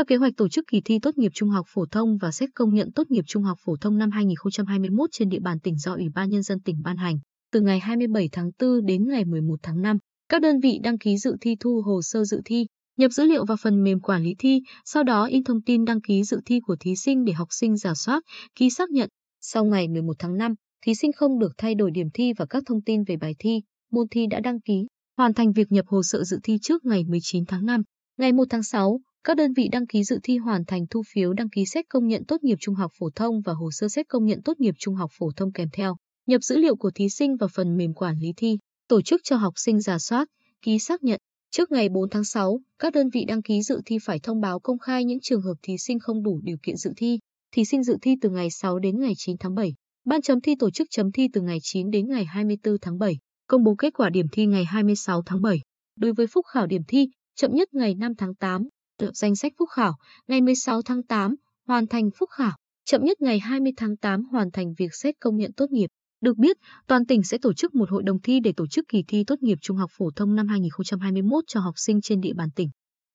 Theo kế hoạch tổ chức kỳ thi tốt nghiệp trung học phổ thông và xét công nhận tốt nghiệp trung học phổ thông năm 2021 trên địa bàn tỉnh do Ủy ban Nhân dân tỉnh ban hành, từ ngày 27 tháng 4 đến ngày 11 tháng 5, các đơn vị đăng ký dự thi thu hồ sơ dự thi, nhập dữ liệu vào phần mềm quản lý thi, sau đó in thông tin đăng ký dự thi của thí sinh để học sinh giả soát, ký xác nhận. Sau ngày 11 tháng 5, thí sinh không được thay đổi điểm thi và các thông tin về bài thi, môn thi đã đăng ký, hoàn thành việc nhập hồ sơ dự thi trước ngày 19 tháng 5. Ngày 1 tháng 6, các đơn vị đăng ký dự thi hoàn thành thu phiếu đăng ký xét công nhận tốt nghiệp trung học phổ thông và hồ sơ xét công nhận tốt nghiệp trung học phổ thông kèm theo, nhập dữ liệu của thí sinh vào phần mềm quản lý thi, tổ chức cho học sinh giả soát, ký xác nhận. Trước ngày 4 tháng 6, các đơn vị đăng ký dự thi phải thông báo công khai những trường hợp thí sinh không đủ điều kiện dự thi. Thí sinh dự thi từ ngày 6 đến ngày 9 tháng 7. Ban chấm thi tổ chức chấm thi từ ngày 9 đến ngày 24 tháng 7, công bố kết quả điểm thi ngày 26 tháng 7. Đối với phúc khảo điểm thi, chậm nhất ngày 5 tháng 8, lập danh sách phúc khảo, ngày 16 tháng 8, hoàn thành phúc khảo, chậm nhất ngày 20 tháng 8 hoàn thành việc xét công nhận tốt nghiệp. Được biết, toàn tỉnh sẽ tổ chức một hội đồng thi để tổ chức kỳ thi tốt nghiệp trung học phổ thông năm 2021 cho học sinh trên địa bàn tỉnh.